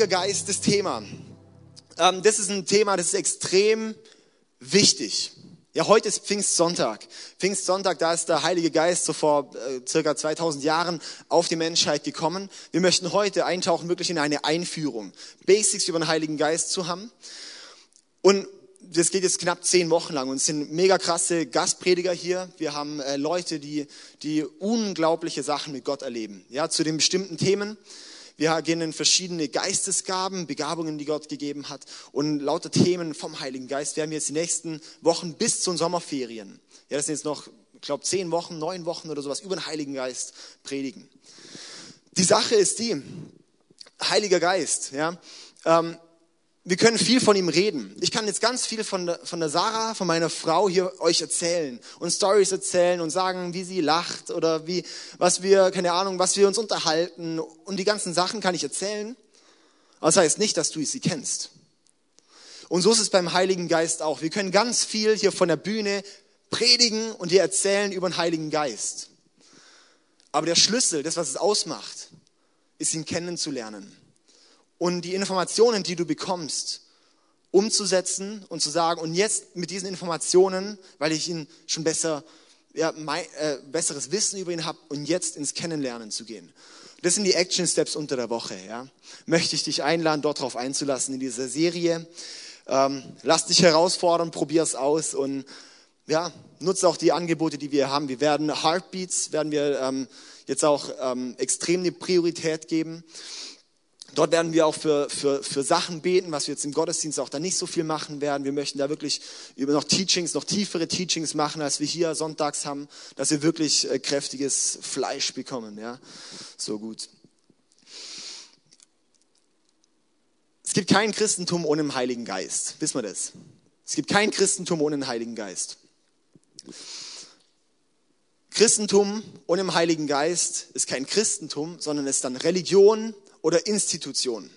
Heiliger Geist, das Thema. Ähm, das ist ein Thema, das ist extrem wichtig. Ja, heute ist Pfingstsonntag. Pfingstsonntag, da ist der Heilige Geist so vor äh, circa 2000 Jahren auf die Menschheit gekommen. Wir möchten heute eintauchen wirklich in eine Einführung, Basics über den Heiligen Geist zu haben. Und das geht jetzt knapp zehn Wochen lang und es sind mega krasse Gastprediger hier. Wir haben äh, Leute, die, die unglaubliche Sachen mit Gott erleben, ja, zu den bestimmten Themen. Wir gehen in verschiedene Geistesgaben, Begabungen, die Gott gegeben hat und lauter Themen vom Heiligen Geist wir jetzt die nächsten Wochen bis zu den Sommerferien, ja, das sind jetzt noch, ich glaube, zehn Wochen, neun Wochen oder sowas, über den Heiligen Geist predigen. Die Sache ist die, Heiliger Geist, ja, ähm, wir können viel von ihm reden. Ich kann jetzt ganz viel von der, von der Sarah, von meiner Frau hier euch erzählen und Stories erzählen und sagen, wie sie lacht oder wie, was wir, keine Ahnung, was wir uns unterhalten und die ganzen Sachen kann ich erzählen. Aber das heißt nicht, dass du sie kennst. Und so ist es beim Heiligen Geist auch. Wir können ganz viel hier von der Bühne predigen und dir erzählen über den Heiligen Geist. Aber der Schlüssel, das, was es ausmacht, ist ihn kennenzulernen und die Informationen, die du bekommst, umzusetzen und zu sagen, und jetzt mit diesen Informationen, weil ich ihn schon besser, ja, mein, äh, besseres Wissen über ihn habe, und jetzt ins Kennenlernen zu gehen. Das sind die Action Steps unter der Woche. Ja. Möchte ich dich einladen, dort drauf einzulassen in dieser Serie. Ähm, lass dich herausfordern, probier es aus und ja, nutze auch die Angebote, die wir haben. Wir werden Heartbeats, werden wir ähm, jetzt auch ähm, extrem eine Priorität geben. Dort werden wir auch für, für, für Sachen beten, was wir jetzt im Gottesdienst auch da nicht so viel machen werden. Wir möchten da wirklich über noch Teachings, noch tiefere Teachings machen, als wir hier sonntags haben, dass wir wirklich äh, kräftiges Fleisch bekommen. Ja, so gut. Es gibt kein Christentum ohne den Heiligen Geist. Wissen wir das? Es gibt kein Christentum ohne den Heiligen Geist. Christentum ohne den Heiligen Geist ist kein Christentum, sondern ist dann Religion, oder Institution.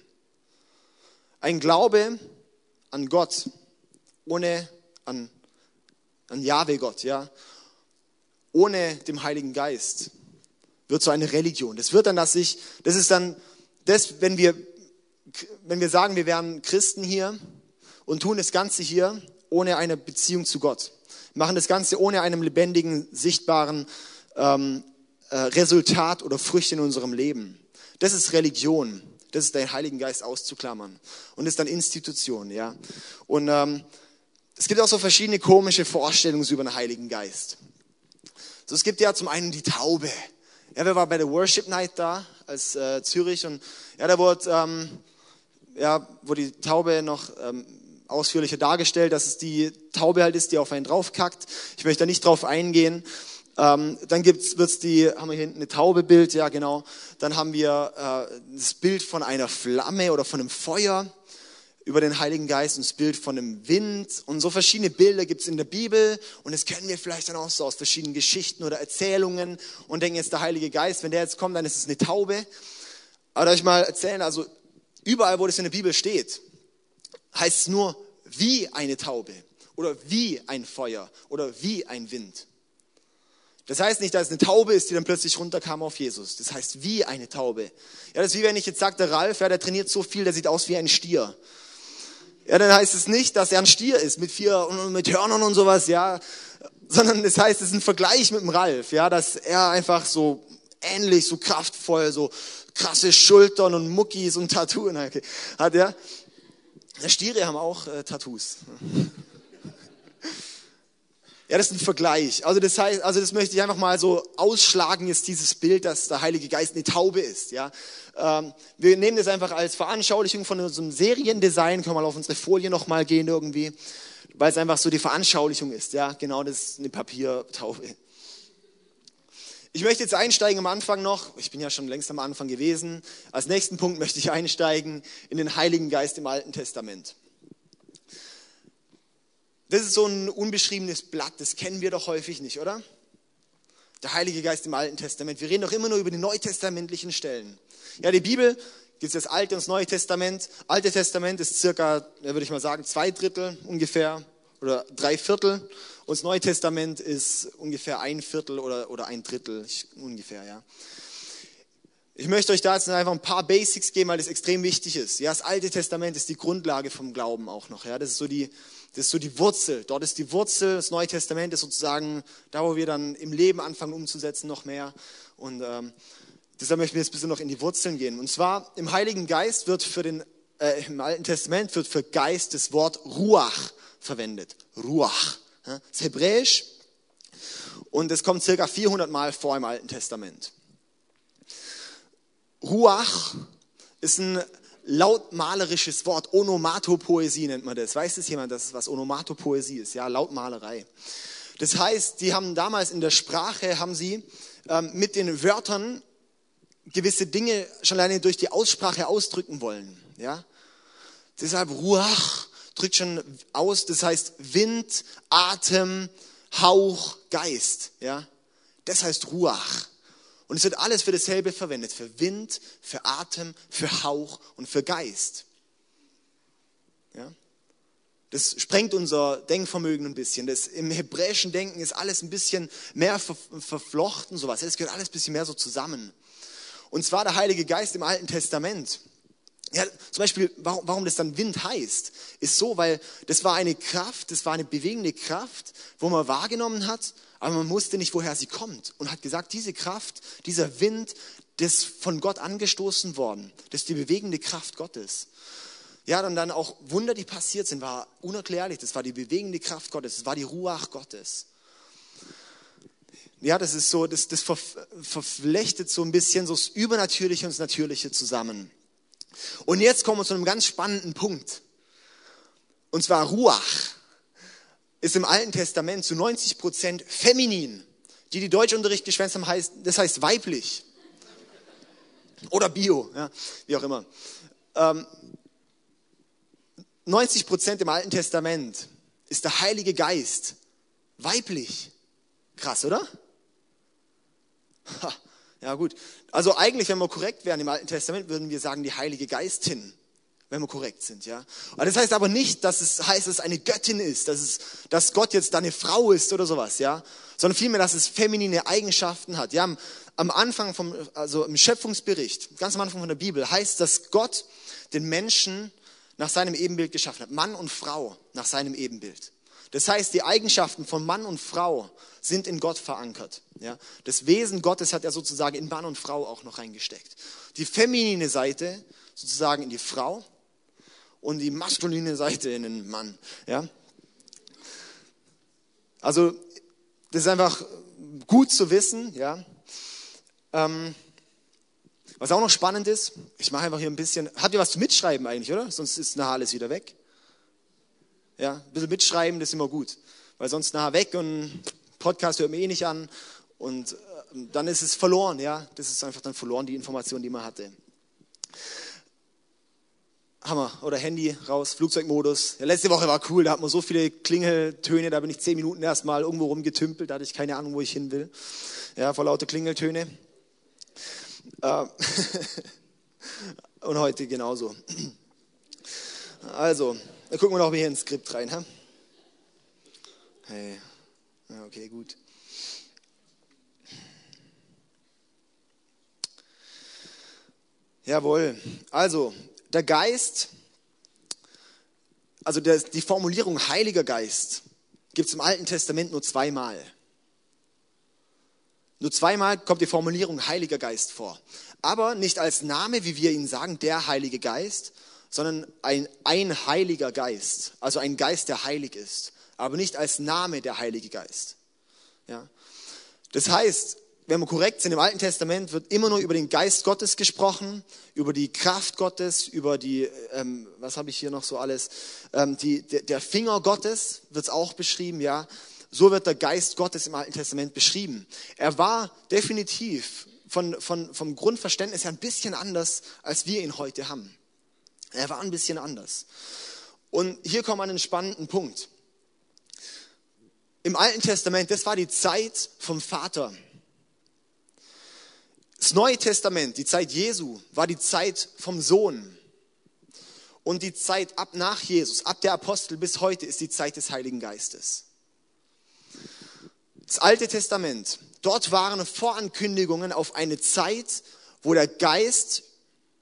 Ein Glaube an Gott, ohne an, an Jahwe Gott, ja, ohne dem Heiligen Geist, wird so eine Religion. Das wird dann, dass ich, das ist dann, das, wenn wir, wenn wir sagen, wir wären Christen hier und tun das Ganze hier ohne eine Beziehung zu Gott, machen das Ganze ohne einem lebendigen, sichtbaren ähm, äh, Resultat oder Früchte in unserem Leben. Das ist Religion. Das ist den Heiligen Geist auszuklammern. Und das ist dann Institution, ja. Und ähm, es gibt auch so verschiedene komische Vorstellungen über den Heiligen Geist. So, es gibt ja zum einen die Taube. Ja, wer war bei der Worship Night da, als äh, Zürich? Und ja, da wurde, ähm, ja, wurde die Taube noch ähm, ausführlicher dargestellt, dass es die Taube halt ist, die auf einen draufkackt. Ich möchte da nicht drauf eingehen. Ähm, dann gibt's, wird's die, haben wir hier hinten eine Taube-Bild, ja genau. Dann haben wir äh, das Bild von einer Flamme oder von einem Feuer über den Heiligen Geist und das Bild von einem Wind. Und so verschiedene Bilder gibt's in der Bibel. Und das kennen wir vielleicht dann auch so aus verschiedenen Geschichten oder Erzählungen und denken jetzt der Heilige Geist, wenn der jetzt kommt, dann ist es eine Taube. Aber euch mal erzählen, also überall, wo das in der Bibel steht, heißt es nur wie eine Taube oder wie ein Feuer oder wie ein Wind. Das heißt nicht, dass es eine Taube ist, die dann plötzlich runterkam auf Jesus. Das heißt wie eine Taube. Ja, das ist wie wenn ich jetzt sage, der Ralf, ja, der trainiert so viel, der sieht aus wie ein Stier. Ja, dann heißt es nicht, dass er ein Stier ist mit vier mit Hörnern und sowas, ja, sondern das heißt, es ist ein Vergleich mit dem Ralf, ja, dass er einfach so ähnlich, so kraftvoll, so krasse Schultern und Muckis und Tattoos okay, hat, ja. Stiere haben auch äh, Tattoos. Ja, das ist ein Vergleich. Also das heißt, also das möchte ich einfach mal so ausschlagen, jetzt dieses Bild, dass der Heilige Geist eine Taube ist. Ja, ähm, wir nehmen das einfach als Veranschaulichung von unserem Seriendesign. Können wir mal auf unsere Folie nochmal gehen irgendwie, weil es einfach so die Veranschaulichung ist. Ja, genau, das ist eine Papiertaube. Ich möchte jetzt einsteigen am Anfang noch. Ich bin ja schon längst am Anfang gewesen. Als nächsten Punkt möchte ich einsteigen in den Heiligen Geist im Alten Testament. Das ist so ein unbeschriebenes Blatt, das kennen wir doch häufig nicht, oder? Der Heilige Geist im Alten Testament. Wir reden doch immer nur über die neutestamentlichen Stellen. Ja, die Bibel gibt es das Alte und das Neue Testament. Alte Testament ist circa, würde ich mal sagen, zwei Drittel ungefähr oder drei Viertel. Und das Neue Testament ist ungefähr ein Viertel oder, oder ein Drittel ungefähr, ja. Ich möchte euch da jetzt einfach ein paar Basics geben, weil das extrem wichtig ist. Ja, das Alte Testament ist die Grundlage vom Glauben auch noch. Ja, das ist so die, das ist so die Wurzel. Dort ist die Wurzel. Das Neue Testament ist sozusagen da, wo wir dann im Leben anfangen umzusetzen, noch mehr. Und ähm, deshalb möchten wir jetzt ein bisschen noch in die Wurzeln gehen. Und zwar im Heiligen Geist wird für den, äh, im Alten Testament wird für Geist das Wort Ruach verwendet. Ruach. Ja, das ist Hebräisch. Und es kommt circa 400 Mal vor im Alten Testament. Ruach ist ein lautmalerisches Wort. Onomatopoesie nennt man das. Weiß das jemand, dass was Onomatopoesie ist? Ja, Lautmalerei. Das heißt, die haben damals in der Sprache, haben sie ähm, mit den Wörtern gewisse Dinge schon alleine durch die Aussprache ausdrücken wollen. Ja? Deshalb Ruach drückt schon aus, das heißt Wind, Atem, Hauch, Geist. Ja? Das heißt Ruach. Und es wird alles für dasselbe verwendet, für Wind, für Atem, für Hauch und für Geist. Ja? Das sprengt unser Denkvermögen ein bisschen. Das, Im hebräischen Denken ist alles ein bisschen mehr ver, verflochten, sowas. Es gehört alles ein bisschen mehr so zusammen. Und zwar der Heilige Geist im Alten Testament. Ja, zum Beispiel, warum, warum das dann Wind heißt, ist so, weil das war eine Kraft, das war eine bewegende Kraft, wo man wahrgenommen hat, aber man wusste nicht, woher sie kommt. Und hat gesagt, diese Kraft, dieser Wind, das ist von Gott angestoßen worden. Das ist die bewegende Kraft Gottes. Ja, und dann auch Wunder, die passiert sind, war unerklärlich. Das war die bewegende Kraft Gottes. Das war die Ruach Gottes. Ja, das ist so, das, das verflechtet so ein bisschen so das Übernatürliche und das Natürliche zusammen. Und jetzt kommen wir zu einem ganz spannenden Punkt. Und zwar Ruach ist im Alten Testament zu 90 Prozent feminin. Die, die Deutschunterricht geschwänzt haben, heißt, das heißt weiblich. Oder bio, ja, wie auch immer. Ähm, 90 Prozent im Alten Testament ist der Heilige Geist weiblich. Krass, oder? Ha, ja gut. Also eigentlich, wenn wir korrekt wären im Alten Testament, würden wir sagen die Heilige Geistin wenn wir korrekt sind, ja. Und das heißt aber nicht, dass es heißt, dass es eine Göttin ist, dass es, dass Gott jetzt eine Frau ist oder sowas, ja. Sondern vielmehr, dass es feminine Eigenschaften hat. Ja, am Anfang vom, also im Schöpfungsbericht, ganz am Anfang von der Bibel, heißt, dass Gott den Menschen nach seinem Ebenbild geschaffen hat. Mann und Frau nach seinem Ebenbild. Das heißt, die Eigenschaften von Mann und Frau sind in Gott verankert. Ja? Das Wesen Gottes hat er sozusagen in Mann und Frau auch noch reingesteckt. Die feminine Seite sozusagen in die Frau und die maskuline Seite in den Mann. Ja? Also, das ist einfach gut zu wissen. Ja? Ähm, was auch noch spannend ist, ich mache einfach hier ein bisschen. Habt ihr was zu mitschreiben eigentlich, oder? Sonst ist nachher alles wieder weg. Ja, ein bisschen mitschreiben, das ist immer gut. Weil sonst nachher weg und Podcast hört mir eh nicht an und ähm, dann ist es verloren, ja. Das ist einfach dann verloren, die Information, die man hatte. Hammer. Oder Handy raus, Flugzeugmodus. Ja, letzte Woche war cool, da hat man so viele Klingeltöne, da bin ich zehn Minuten erstmal irgendwo rumgetümpelt, da hatte ich keine Ahnung, wo ich hin will. Ja, vor lauter Klingeltöne. Äh, und heute genauso. Also, dann gucken wir noch mal hier ins Skript rein. Ha? Hey. Okay, gut. Jawohl. Also, der Geist, also der, die Formulierung Heiliger Geist gibt es im Alten Testament nur zweimal. Nur zweimal kommt die Formulierung Heiliger Geist vor. Aber nicht als Name, wie wir ihn sagen, der Heilige Geist, sondern ein, ein Heiliger Geist. Also ein Geist, der heilig ist. Aber nicht als Name der Heilige Geist. Ja. Das heißt, wenn wir korrekt sind, im Alten Testament wird immer nur über den Geist Gottes gesprochen, über die Kraft Gottes, über die, ähm, was habe ich hier noch so alles, ähm, die, der, Finger Gottes wird es auch beschrieben, ja. So wird der Geist Gottes im Alten Testament beschrieben. Er war definitiv von, von, vom Grundverständnis her ein bisschen anders, als wir ihn heute haben. Er war ein bisschen anders. Und hier kommt man einen spannenden Punkt. Im Alten Testament, das war die Zeit vom Vater. Das Neue Testament, die Zeit Jesu, war die Zeit vom Sohn. Und die Zeit ab nach Jesus, ab der Apostel bis heute, ist die Zeit des Heiligen Geistes. Das Alte Testament, dort waren Vorankündigungen auf eine Zeit, wo der Geist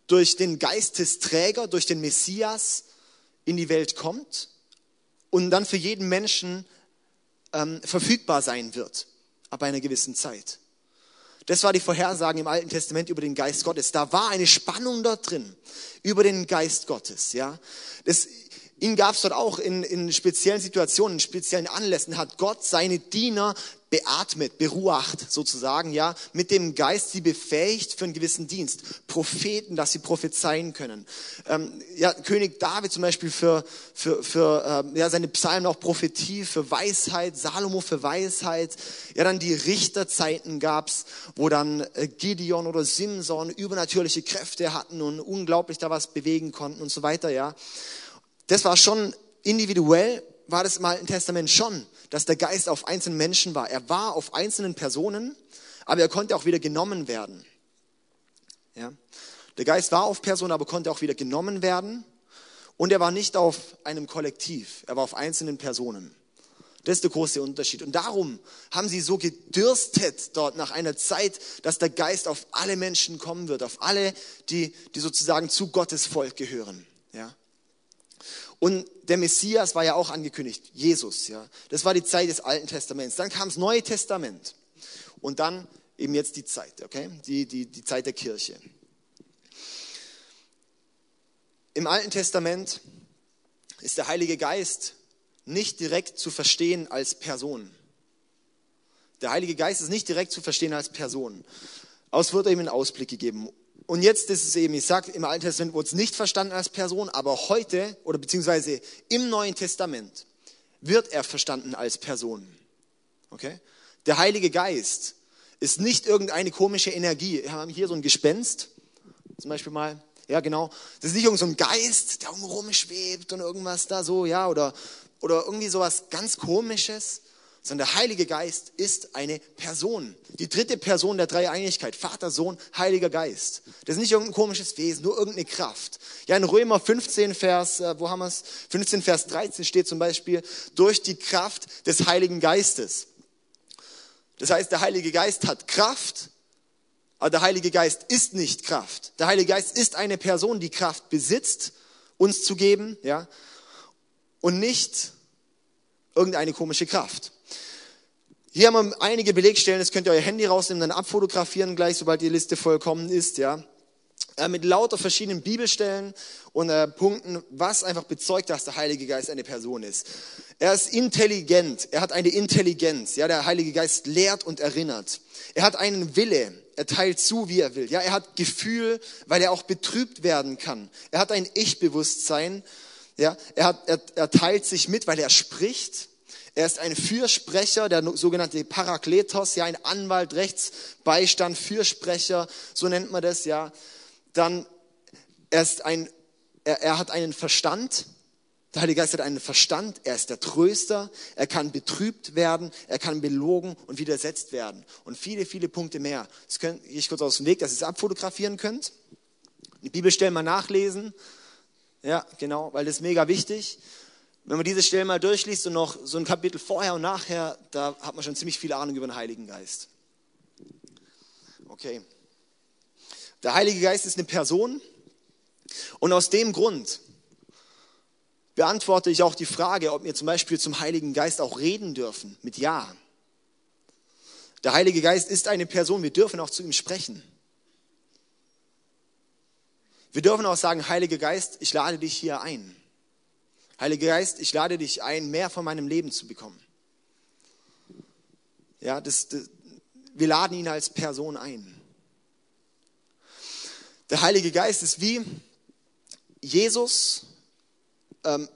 durch den Geistesträger, durch den Messias in die Welt kommt und dann für jeden Menschen ähm, verfügbar sein wird, ab einer gewissen Zeit. Das war die Vorhersagen im Alten Testament über den Geist Gottes. Da war eine Spannung dort drin über den Geist Gottes. Ja, das, ihn gab es dort auch in, in speziellen Situationen, in speziellen Anlässen. Hat Gott seine Diener beatmet, beruacht sozusagen, ja, mit dem Geist sie befähigt für einen gewissen Dienst. Propheten, dass sie prophezeien können. Ähm, ja, König David zum Beispiel für, für, für ähm, ja, seine Psalmen auch Prophetie, für Weisheit, Salomo für Weisheit. Ja, dann die Richterzeiten gab's, wo dann äh, Gideon oder Simson übernatürliche Kräfte hatten und unglaublich da was bewegen konnten und so weiter, ja. Das war schon individuell, war das im Alten Testament schon dass der Geist auf einzelnen Menschen war. Er war auf einzelnen Personen, aber er konnte auch wieder genommen werden. Ja? Der Geist war auf Personen, aber konnte auch wieder genommen werden. Und er war nicht auf einem Kollektiv, er war auf einzelnen Personen. Das ist der große Unterschied. Und darum haben sie so gedürstet dort nach einer Zeit, dass der Geist auf alle Menschen kommen wird, auf alle, die, die sozusagen zu Gottes Volk gehören. Und der Messias war ja auch angekündigt, Jesus, ja. Das war die Zeit des Alten Testaments. Dann kam das Neue Testament. Und dann eben jetzt die Zeit, okay? Die, die, die Zeit der Kirche. Im Alten Testament ist der Heilige Geist nicht direkt zu verstehen als Person. Der Heilige Geist ist nicht direkt zu verstehen als Person. Aus wird ihm einen Ausblick gegeben. Und jetzt ist es eben, ich sage, im Alten Testament wurde es nicht verstanden als Person, aber heute oder beziehungsweise im Neuen Testament wird er verstanden als Person. Okay? Der Heilige Geist ist nicht irgendeine komische Energie. Wir haben hier so ein Gespenst, zum Beispiel mal. Ja, genau. Das ist nicht irgendein so Geist, der irgendwo rumschwebt und irgendwas da so, ja, oder, oder irgendwie sowas ganz Komisches, sondern der Heilige Geist ist eine Person. Die dritte Person der Dreieinigkeit. Vater, Sohn, Heiliger Geist. Das ist nicht irgendein komisches Wesen, nur irgendeine Kraft. Ja, in Römer 15, Vers, äh, wo haben wir es? 15, Vers 13 steht zum Beispiel, durch die Kraft des Heiligen Geistes. Das heißt, der Heilige Geist hat Kraft, aber der Heilige Geist ist nicht Kraft. Der Heilige Geist ist eine Person, die Kraft besitzt, uns zu geben, ja, und nicht irgendeine komische Kraft. Hier haben wir einige Belegstellen, das könnt ihr euer Handy rausnehmen, dann abfotografieren gleich, sobald die Liste vollkommen ist, ja. Äh, mit lauter verschiedenen Bibelstellen und äh, Punkten, was einfach bezeugt, dass der Heilige Geist eine Person ist. Er ist intelligent, er hat eine Intelligenz, ja, der Heilige Geist lehrt und erinnert. Er hat einen Wille, er teilt zu, wie er will. Ja, er hat Gefühl, weil er auch betrübt werden kann. Er hat ein Ich-Bewusstsein, ja, er, hat, er, er teilt sich mit, weil er spricht. Er ist ein Fürsprecher, der sogenannte Parakletos, ja, ein Anwalt, Rechtsbeistand, Fürsprecher, so nennt man das, ja. Dann, er ist ein, er, er hat einen Verstand, der Heilige Geist hat einen Verstand, er ist der Tröster, er kann betrübt werden, er kann belogen und widersetzt werden. Und viele, viele Punkte mehr. Das könnt ich kurz aus dem Weg, dass ihr es abfotografieren könnt. Die Bibelstellen mal nachlesen. Ja, genau, weil das ist mega wichtig. Wenn man diese Stelle mal durchliest und noch so ein Kapitel vorher und nachher, da hat man schon ziemlich viel Ahnung über den Heiligen Geist. Okay. Der Heilige Geist ist eine Person und aus dem Grund beantworte ich auch die Frage, ob wir zum Beispiel zum Heiligen Geist auch reden dürfen mit Ja. Der Heilige Geist ist eine Person, wir dürfen auch zu ihm sprechen. Wir dürfen auch sagen, Heiliger Geist, ich lade dich hier ein. Heiliger Geist, ich lade dich ein, mehr von meinem Leben zu bekommen. Ja, das, das, wir laden ihn als Person ein. Der Heilige Geist ist wie Jesus ähm,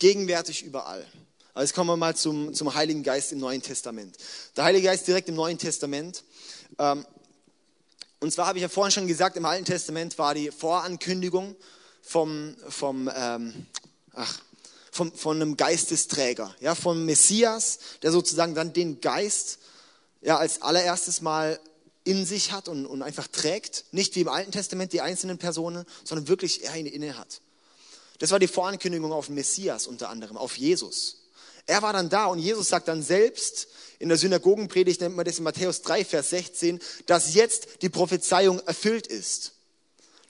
gegenwärtig überall. Aber jetzt kommen wir mal zum, zum Heiligen Geist im Neuen Testament. Der Heilige Geist direkt im Neuen Testament. Ähm, und zwar habe ich ja vorhin schon gesagt, im Alten Testament war die Vorankündigung vom, vom ähm, ach, von, von einem Geistesträger, ja, vom Messias, der sozusagen dann den Geist ja, als allererstes Mal in sich hat und, und einfach trägt. Nicht wie im Alten Testament die einzelnen Personen, sondern wirklich er ihn inne hat. Das war die Vorankündigung auf Messias unter anderem, auf Jesus. Er war dann da und Jesus sagt dann selbst, in der Synagogenpredigt nennt man das in Matthäus 3, Vers 16, dass jetzt die Prophezeiung erfüllt ist.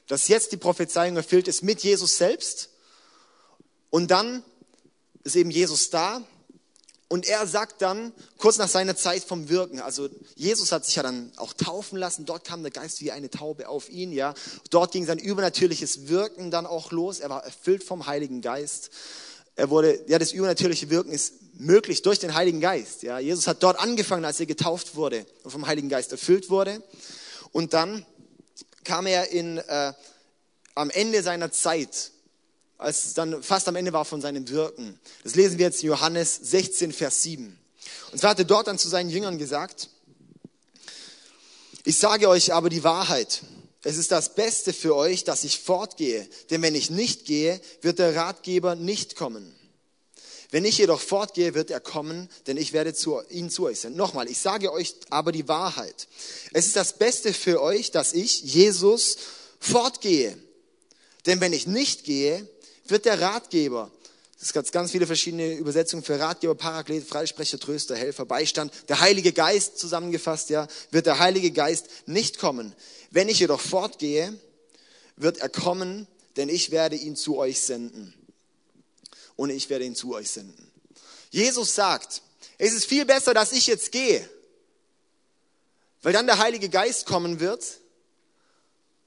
Dass jetzt die Prophezeiung erfüllt ist mit Jesus selbst. Und dann ist eben Jesus da und er sagt dann, kurz nach seiner Zeit vom Wirken, also Jesus hat sich ja dann auch taufen lassen, dort kam der Geist wie eine Taube auf ihn, ja. Dort ging sein übernatürliches Wirken dann auch los, er war erfüllt vom Heiligen Geist. Er wurde, ja, das übernatürliche Wirken ist möglich durch den Heiligen Geist, ja. Jesus hat dort angefangen, als er getauft wurde und vom Heiligen Geist erfüllt wurde. Und dann kam er in, äh, am Ende seiner Zeit, als es dann fast am Ende war von seinem Wirken. Das lesen wir jetzt in Johannes 16, Vers 7. Und zwar hat er dort dann zu seinen Jüngern gesagt, ich sage euch aber die Wahrheit. Es ist das Beste für euch, dass ich fortgehe, denn wenn ich nicht gehe, wird der Ratgeber nicht kommen. Wenn ich jedoch fortgehe, wird er kommen, denn ich werde zu, ihn zu euch senden. Nochmal, ich sage euch aber die Wahrheit. Es ist das Beste für euch, dass ich, Jesus, fortgehe. Denn wenn ich nicht gehe, wird der Ratgeber, es gibt ganz viele verschiedene Übersetzungen für Ratgeber, Paraklet, Freisprecher, Tröster, Helfer, Beistand, der Heilige Geist zusammengefasst, ja, wird der Heilige Geist nicht kommen. Wenn ich jedoch fortgehe, wird er kommen, denn ich werde ihn zu euch senden. Und ich werde ihn zu euch senden. Jesus sagt, es ist viel besser, dass ich jetzt gehe, weil dann der Heilige Geist kommen wird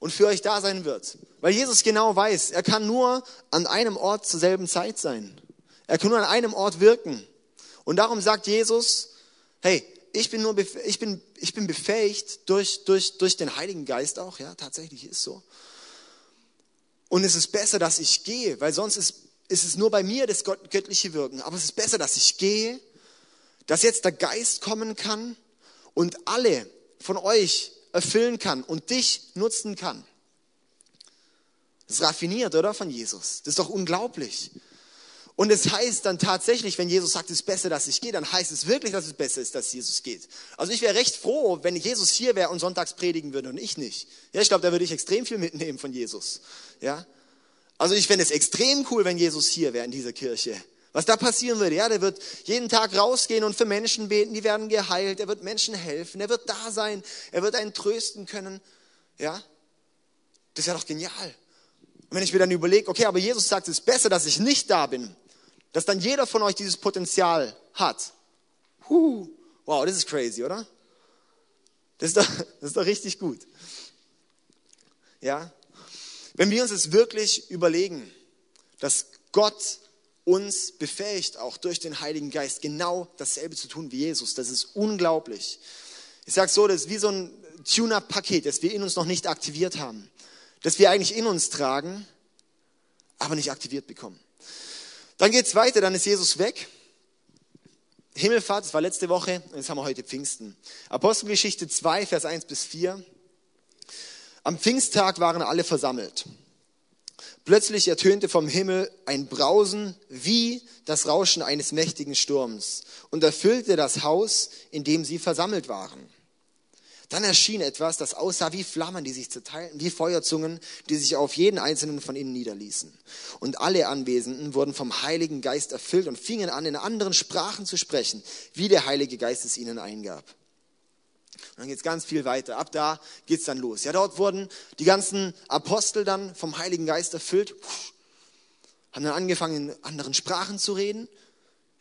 und für euch da sein wird. Weil Jesus genau weiß, er kann nur an einem Ort zur selben Zeit sein. Er kann nur an einem Ort wirken. Und darum sagt Jesus, hey, ich bin nur, ich bin, ich bin befähigt durch, durch, durch den Heiligen Geist auch, ja, tatsächlich ist so. Und es ist besser, dass ich gehe, weil sonst ist, ist es nur bei mir das göttliche Wirken. Aber es ist besser, dass ich gehe, dass jetzt der Geist kommen kann und alle von euch erfüllen kann und dich nutzen kann. Das ist raffiniert, oder? Von Jesus. Das ist doch unglaublich. Und es heißt dann tatsächlich, wenn Jesus sagt, es ist besser, dass ich gehe, dann heißt es wirklich, dass es besser ist, dass Jesus geht. Also ich wäre recht froh, wenn Jesus hier wäre und sonntags predigen würde und ich nicht. Ja, ich glaube, da würde ich extrem viel mitnehmen von Jesus. Ja. Also ich fände es extrem cool, wenn Jesus hier wäre in dieser Kirche. Was da passieren würde, ja, der wird jeden Tag rausgehen und für Menschen beten, die werden geheilt, er wird Menschen helfen, er wird da sein, er wird einen trösten können, ja. Das wäre doch genial. Und wenn ich mir dann überlege, okay, aber Jesus sagt, es ist besser, dass ich nicht da bin, dass dann jeder von euch dieses Potenzial hat. Huh, wow, das ist crazy, oder? Das ist doch, das ist doch richtig gut. Ja? Wenn wir uns jetzt wirklich überlegen, dass Gott uns befähigt, auch durch den Heiligen Geist, genau dasselbe zu tun wie Jesus. Das ist unglaublich. Ich sage so, das ist wie so ein Tune-up-Paket, das wir in uns noch nicht aktiviert haben. Das wir eigentlich in uns tragen, aber nicht aktiviert bekommen. Dann geht's weiter, dann ist Jesus weg. Himmelfahrt, das war letzte Woche, und jetzt haben wir heute Pfingsten. Apostelgeschichte 2, Vers 1 bis 4. Am Pfingsttag waren alle versammelt. Plötzlich ertönte vom Himmel ein Brausen wie das Rauschen eines mächtigen Sturms und erfüllte das Haus, in dem sie versammelt waren. Dann erschien etwas, das aussah wie Flammen, die sich zerteilten, wie Feuerzungen, die sich auf jeden einzelnen von ihnen niederließen. Und alle Anwesenden wurden vom Heiligen Geist erfüllt und fingen an, in anderen Sprachen zu sprechen, wie der Heilige Geist es ihnen eingab. Und dann geht es ganz viel weiter. Ab da geht es dann los. Ja, dort wurden die ganzen Apostel dann vom Heiligen Geist erfüllt, haben dann angefangen, in anderen Sprachen zu reden,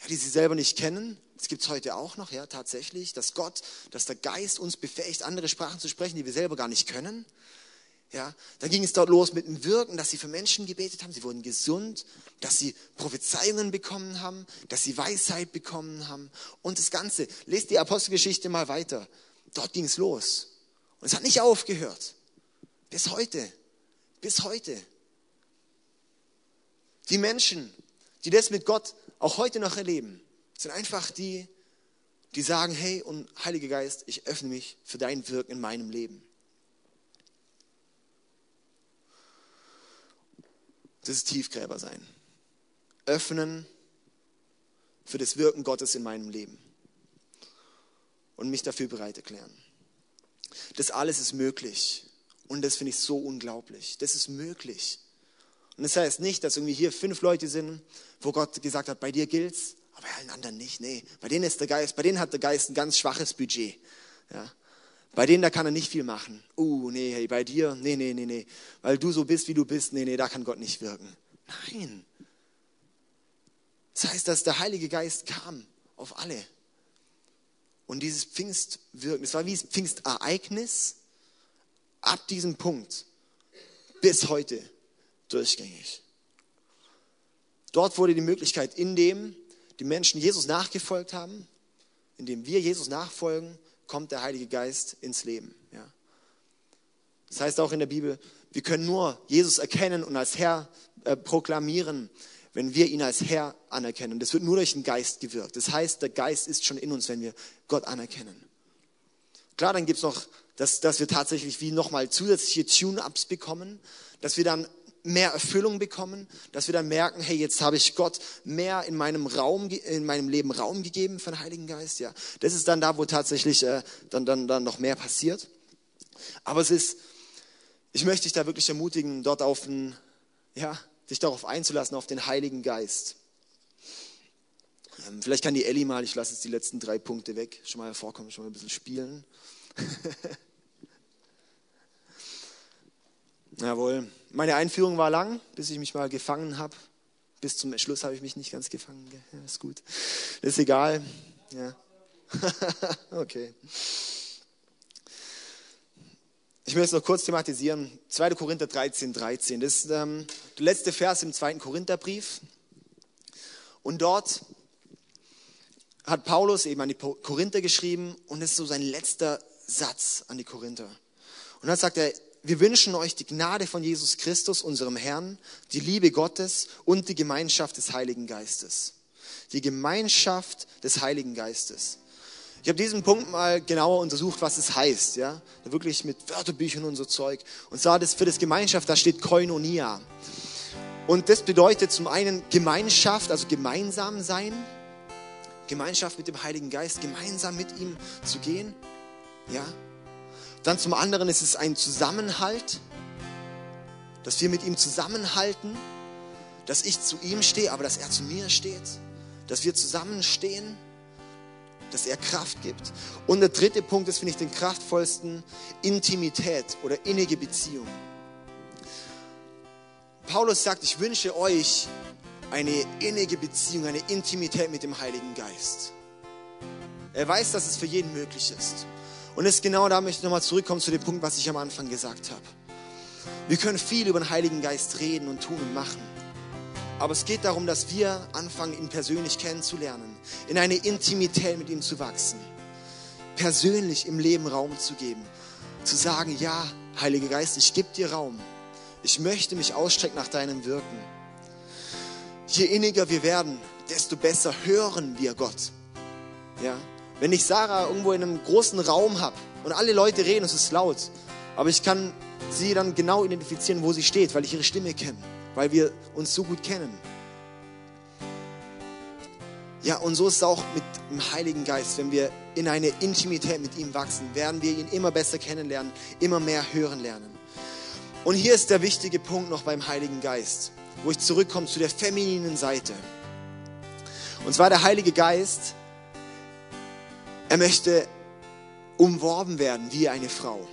ja, die sie selber nicht kennen. Das gibt es heute auch noch, ja, tatsächlich, dass Gott, dass der Geist uns befähigt, andere Sprachen zu sprechen, die wir selber gar nicht können. Ja, dann ging es dort los mit dem Wirken, dass sie für Menschen gebetet haben, sie wurden gesund, dass sie Prophezeiungen bekommen haben, dass sie Weisheit bekommen haben und das Ganze. Lest die Apostelgeschichte mal weiter. Dort ging es los. Und es hat nicht aufgehört. Bis heute. Bis heute. Die Menschen, die das mit Gott auch heute noch erleben, sind einfach die, die sagen, hey, und Heiliger Geist, ich öffne mich für dein Wirken in meinem Leben. Das ist Tiefgräber sein. Öffnen für das Wirken Gottes in meinem Leben und mich dafür bereit erklären. Das alles ist möglich. Und das finde ich so unglaublich. Das ist möglich. Und das heißt nicht, dass irgendwie hier fünf Leute sind, wo Gott gesagt hat, bei dir gilt's, aber bei allen anderen nicht. Nee, bei denen ist der Geist, bei denen hat der Geist ein ganz schwaches Budget. Ja. Bei denen, da kann er nicht viel machen. Uh, nee, hey, bei dir, nee, nee, nee, nee. Weil du so bist, wie du bist, nee, nee, da kann Gott nicht wirken. Nein. Das heißt, dass der Heilige Geist kam auf alle. Und dieses Pfingstwirken, das war wie ein Pfingstereignis ab diesem Punkt bis heute durchgängig. Dort wurde die Möglichkeit, indem die Menschen Jesus nachgefolgt haben, indem wir Jesus nachfolgen, kommt der Heilige Geist ins Leben. Ja. Das heißt auch in der Bibel, wir können nur Jesus erkennen und als Herr äh, proklamieren, wenn wir ihn als Herr anerkennen. Das wird nur durch den Geist gewirkt. Das heißt, der Geist ist schon in uns, wenn wir Gott anerkennen. Klar, dann gibt es noch, dass, dass wir tatsächlich wie nochmal zusätzliche Tune-Ups bekommen, dass wir dann mehr Erfüllung bekommen, dass wir dann merken, hey, jetzt habe ich Gott mehr in meinem Raum, in meinem Leben Raum gegeben für den Heiligen Geist. Ja, das ist dann da, wo tatsächlich äh, dann, dann, dann noch mehr passiert. Aber es ist, ich möchte dich da wirklich ermutigen, dort auf den, ja, dich darauf einzulassen, auf den Heiligen Geist. Ähm, vielleicht kann die Ellie mal, ich lasse jetzt die letzten drei Punkte weg, schon mal hervorkommen, schon mal ein bisschen spielen. Jawohl. Meine Einführung war lang, bis ich mich mal gefangen habe. Bis zum Schluss habe ich mich nicht ganz gefangen. Ja, ist gut. ist egal. Ja. okay. Ich möchte es noch kurz thematisieren. 2. Korinther 13, 13. Das ist ähm, der letzte Vers im 2. Korintherbrief. Und dort hat Paulus eben an die Korinther geschrieben und das ist so sein letzter Satz an die Korinther. Und dann sagt er, wir wünschen euch die Gnade von Jesus Christus, unserem Herrn, die Liebe Gottes und die Gemeinschaft des Heiligen Geistes. Die Gemeinschaft des Heiligen Geistes. Ich habe diesen Punkt mal genauer untersucht, was es heißt, ja, wirklich mit Wörterbüchern und so Zeug. Und zwar das für das Gemeinschaft, da steht Koinonia. Und das bedeutet zum einen Gemeinschaft, also gemeinsam sein, Gemeinschaft mit dem Heiligen Geist, gemeinsam mit ihm zu gehen, ja, dann zum anderen ist es ein Zusammenhalt, dass wir mit ihm zusammenhalten, dass ich zu ihm stehe, aber dass er zu mir steht, dass wir zusammenstehen, dass er Kraft gibt. Und der dritte Punkt ist, finde ich, den kraftvollsten, Intimität oder innige Beziehung. Paulus sagt, ich wünsche euch eine innige Beziehung, eine Intimität mit dem Heiligen Geist. Er weiß, dass es für jeden möglich ist. Und es genau da möchte ich nochmal zurückkommen zu dem Punkt, was ich am Anfang gesagt habe. Wir können viel über den Heiligen Geist reden und tun und machen. Aber es geht darum, dass wir anfangen, ihn persönlich kennenzulernen, in eine Intimität mit ihm zu wachsen, persönlich im Leben Raum zu geben, zu sagen, ja, Heiliger Geist, ich gebe dir Raum. Ich möchte mich ausstrecken nach deinem Wirken. Je inniger wir werden, desto besser hören wir Gott. Ja, wenn ich Sarah irgendwo in einem großen Raum habe und alle Leute reden, es ist laut, aber ich kann sie dann genau identifizieren, wo sie steht, weil ich ihre Stimme kenne, weil wir uns so gut kennen. Ja, und so ist es auch mit dem Heiligen Geist. Wenn wir in eine Intimität mit ihm wachsen, werden wir ihn immer besser kennenlernen, immer mehr hören lernen. Und hier ist der wichtige Punkt noch beim Heiligen Geist, wo ich zurückkomme zu der femininen Seite. Und zwar der Heilige Geist er möchte umworben werden wie eine Frau.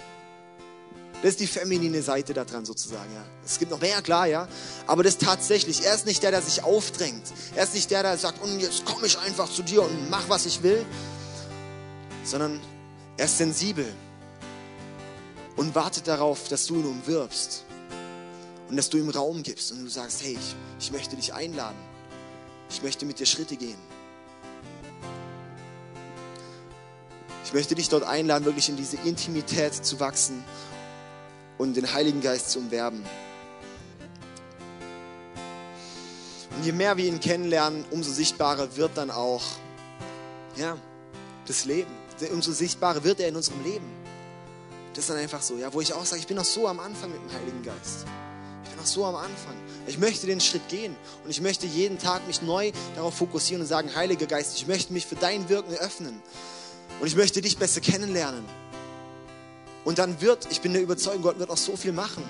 Das ist die feminine Seite daran sozusagen, ja. Es gibt noch mehr, klar, ja. Aber das tatsächlich, er ist nicht der, der sich aufdrängt. Er ist nicht der, der sagt, und jetzt komme ich einfach zu dir und mach, was ich will. Sondern er ist sensibel und wartet darauf, dass du ihn umwirbst. Und dass du ihm Raum gibst und du sagst, hey, ich, ich möchte dich einladen. Ich möchte mit dir Schritte gehen. möchte dich dort einladen, wirklich in diese Intimität zu wachsen und den Heiligen Geist zu umwerben. Und je mehr wir ihn kennenlernen, umso sichtbarer wird dann auch ja, das Leben. Umso sichtbarer wird er in unserem Leben. Das ist dann einfach so, ja, wo ich auch sage, ich bin noch so am Anfang mit dem Heiligen Geist. Ich bin noch so am Anfang. Ich möchte den Schritt gehen und ich möchte jeden Tag mich neu darauf fokussieren und sagen, Heiliger Geist, ich möchte mich für dein Wirken öffnen. Und ich möchte dich besser kennenlernen. Und dann wird, ich bin der Überzeugung, Gott wird auch so viel machen.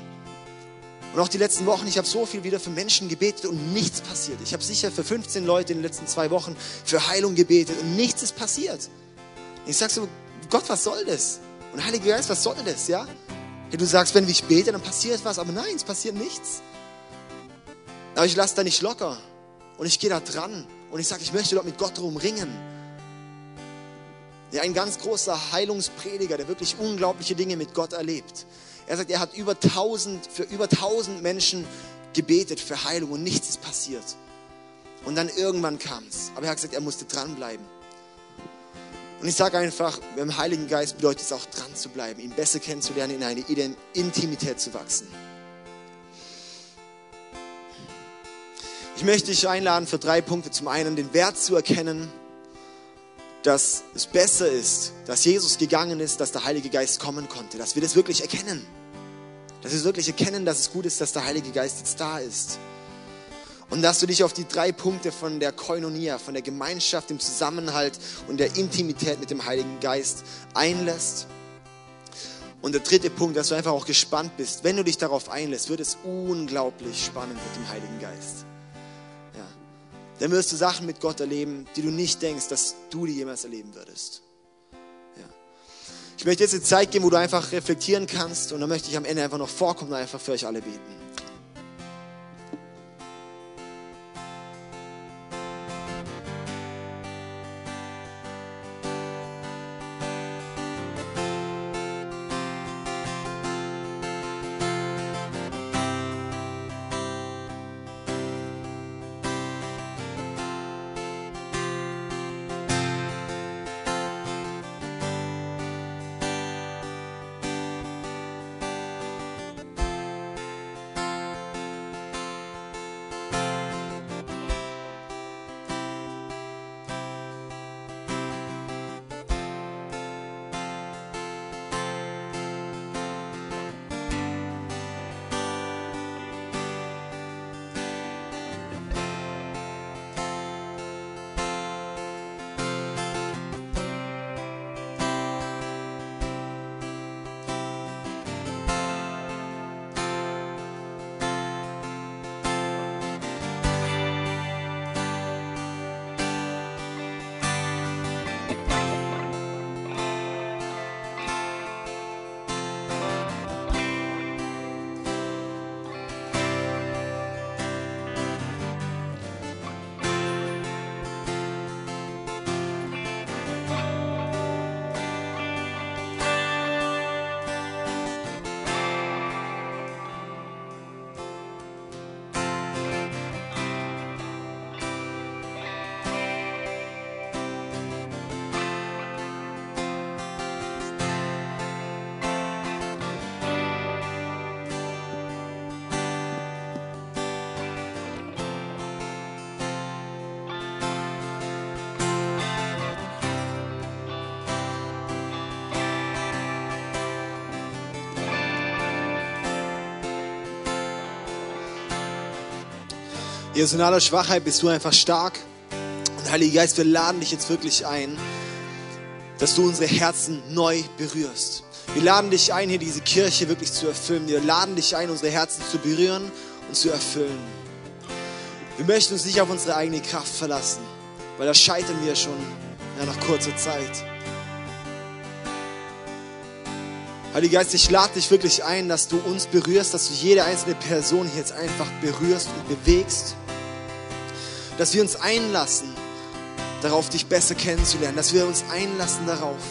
Und auch die letzten Wochen, ich habe so viel wieder für Menschen gebetet und nichts passiert. Ich habe sicher für 15 Leute in den letzten zwei Wochen für Heilung gebetet und nichts ist passiert. Ich sage so, Gott, was soll das? Und Heiliger Geist, was soll das, ja? Hey, du sagst, wenn ich bete, dann passiert was, aber nein, es passiert nichts. Aber ich lasse da nicht locker und ich gehe da dran und ich sage, ich möchte dort mit Gott drum ringen. Ja, ein ganz großer Heilungsprediger, der wirklich unglaubliche Dinge mit Gott erlebt. Er sagt, er hat über tausend, für über tausend Menschen gebetet für Heilung und nichts ist passiert. Und dann irgendwann kam es. Aber er hat gesagt, er musste dranbleiben. Und ich sage einfach, beim Heiligen Geist bedeutet es auch dran zu bleiben, ihn besser kennenzulernen, in eine Intimität zu wachsen. Ich möchte dich einladen für drei Punkte. Zum einen den Wert zu erkennen, dass es besser ist, dass Jesus gegangen ist, dass der Heilige Geist kommen konnte, dass wir das wirklich erkennen. Dass wir wirklich erkennen, dass es gut ist, dass der Heilige Geist jetzt da ist. Und dass du dich auf die drei Punkte von der Koinonia, von der Gemeinschaft, dem Zusammenhalt und der Intimität mit dem Heiligen Geist einlässt. Und der dritte Punkt, dass du einfach auch gespannt bist. Wenn du dich darauf einlässt, wird es unglaublich spannend mit dem Heiligen Geist. Dann wirst du Sachen mit Gott erleben, die du nicht denkst, dass du die jemals erleben würdest. Ja. Ich möchte jetzt eine Zeit geben, wo du einfach reflektieren kannst und dann möchte ich am Ende einfach noch vorkommen und einfach für euch alle beten. Jesus, in aller Schwachheit bist du einfach stark. Und Heiliger Geist, wir laden dich jetzt wirklich ein, dass du unsere Herzen neu berührst. Wir laden dich ein, hier diese Kirche wirklich zu erfüllen. Wir laden dich ein, unsere Herzen zu berühren und zu erfüllen. Wir möchten uns nicht auf unsere eigene Kraft verlassen, weil da scheitern wir schon ja, nach kurzer Zeit. Heiliger Geist, ich lade dich wirklich ein, dass du uns berührst, dass du jede einzelne Person hier jetzt einfach berührst und bewegst dass wir uns einlassen, darauf dich besser kennenzulernen, dass wir uns einlassen darauf,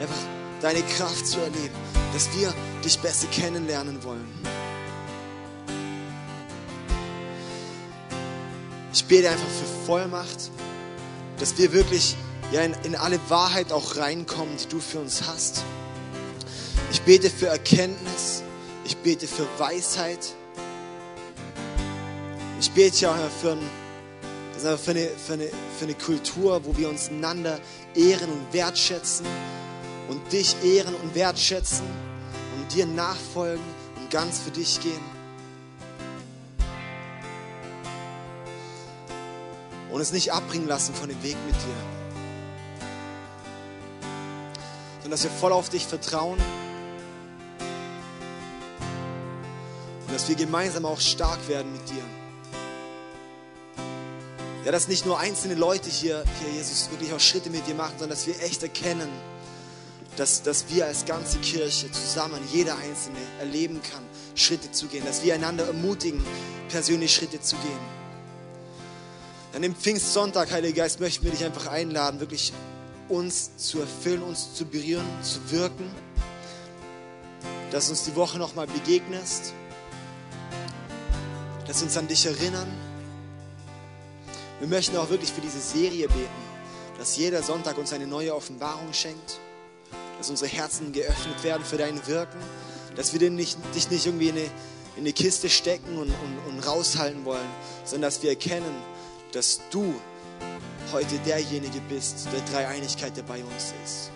einfach deine Kraft zu erleben, dass wir dich besser kennenlernen wollen. Ich bete einfach für Vollmacht, dass wir wirklich ja, in, in alle Wahrheit auch reinkommen, die du für uns hast. Ich bete für Erkenntnis, ich bete für Weisheit. Ich bete ja für ein das ist aber für eine, für, eine, für eine Kultur, wo wir uns einander ehren und wertschätzen und dich ehren und wertschätzen und dir nachfolgen und ganz für dich gehen. Und es nicht abbringen lassen von dem Weg mit dir. Sondern dass wir voll auf dich vertrauen. Und dass dass wir gemeinsam auch stark werden mit dir. Ja, dass nicht nur einzelne Leute hier, hier, Jesus, wirklich auch Schritte mit dir machen, sondern dass wir echt erkennen, dass, dass wir als ganze Kirche zusammen, jeder Einzelne, erleben kann, Schritte zu gehen, dass wir einander ermutigen, persönlich Schritte zu gehen. An dem Pfingstsonntag, Heiliger Geist, möchten wir dich einfach einladen, wirklich uns zu erfüllen, uns zu berühren, zu wirken, dass uns die Woche nochmal begegnest, dass uns an dich erinnern. Wir möchten auch wirklich für diese Serie beten, dass jeder Sonntag uns eine neue Offenbarung schenkt, dass unsere Herzen geöffnet werden für dein Wirken, dass wir dich nicht irgendwie in eine, in eine Kiste stecken und, und, und raushalten wollen, sondern dass wir erkennen, dass du heute derjenige bist, der Dreieinigkeit, der bei uns ist.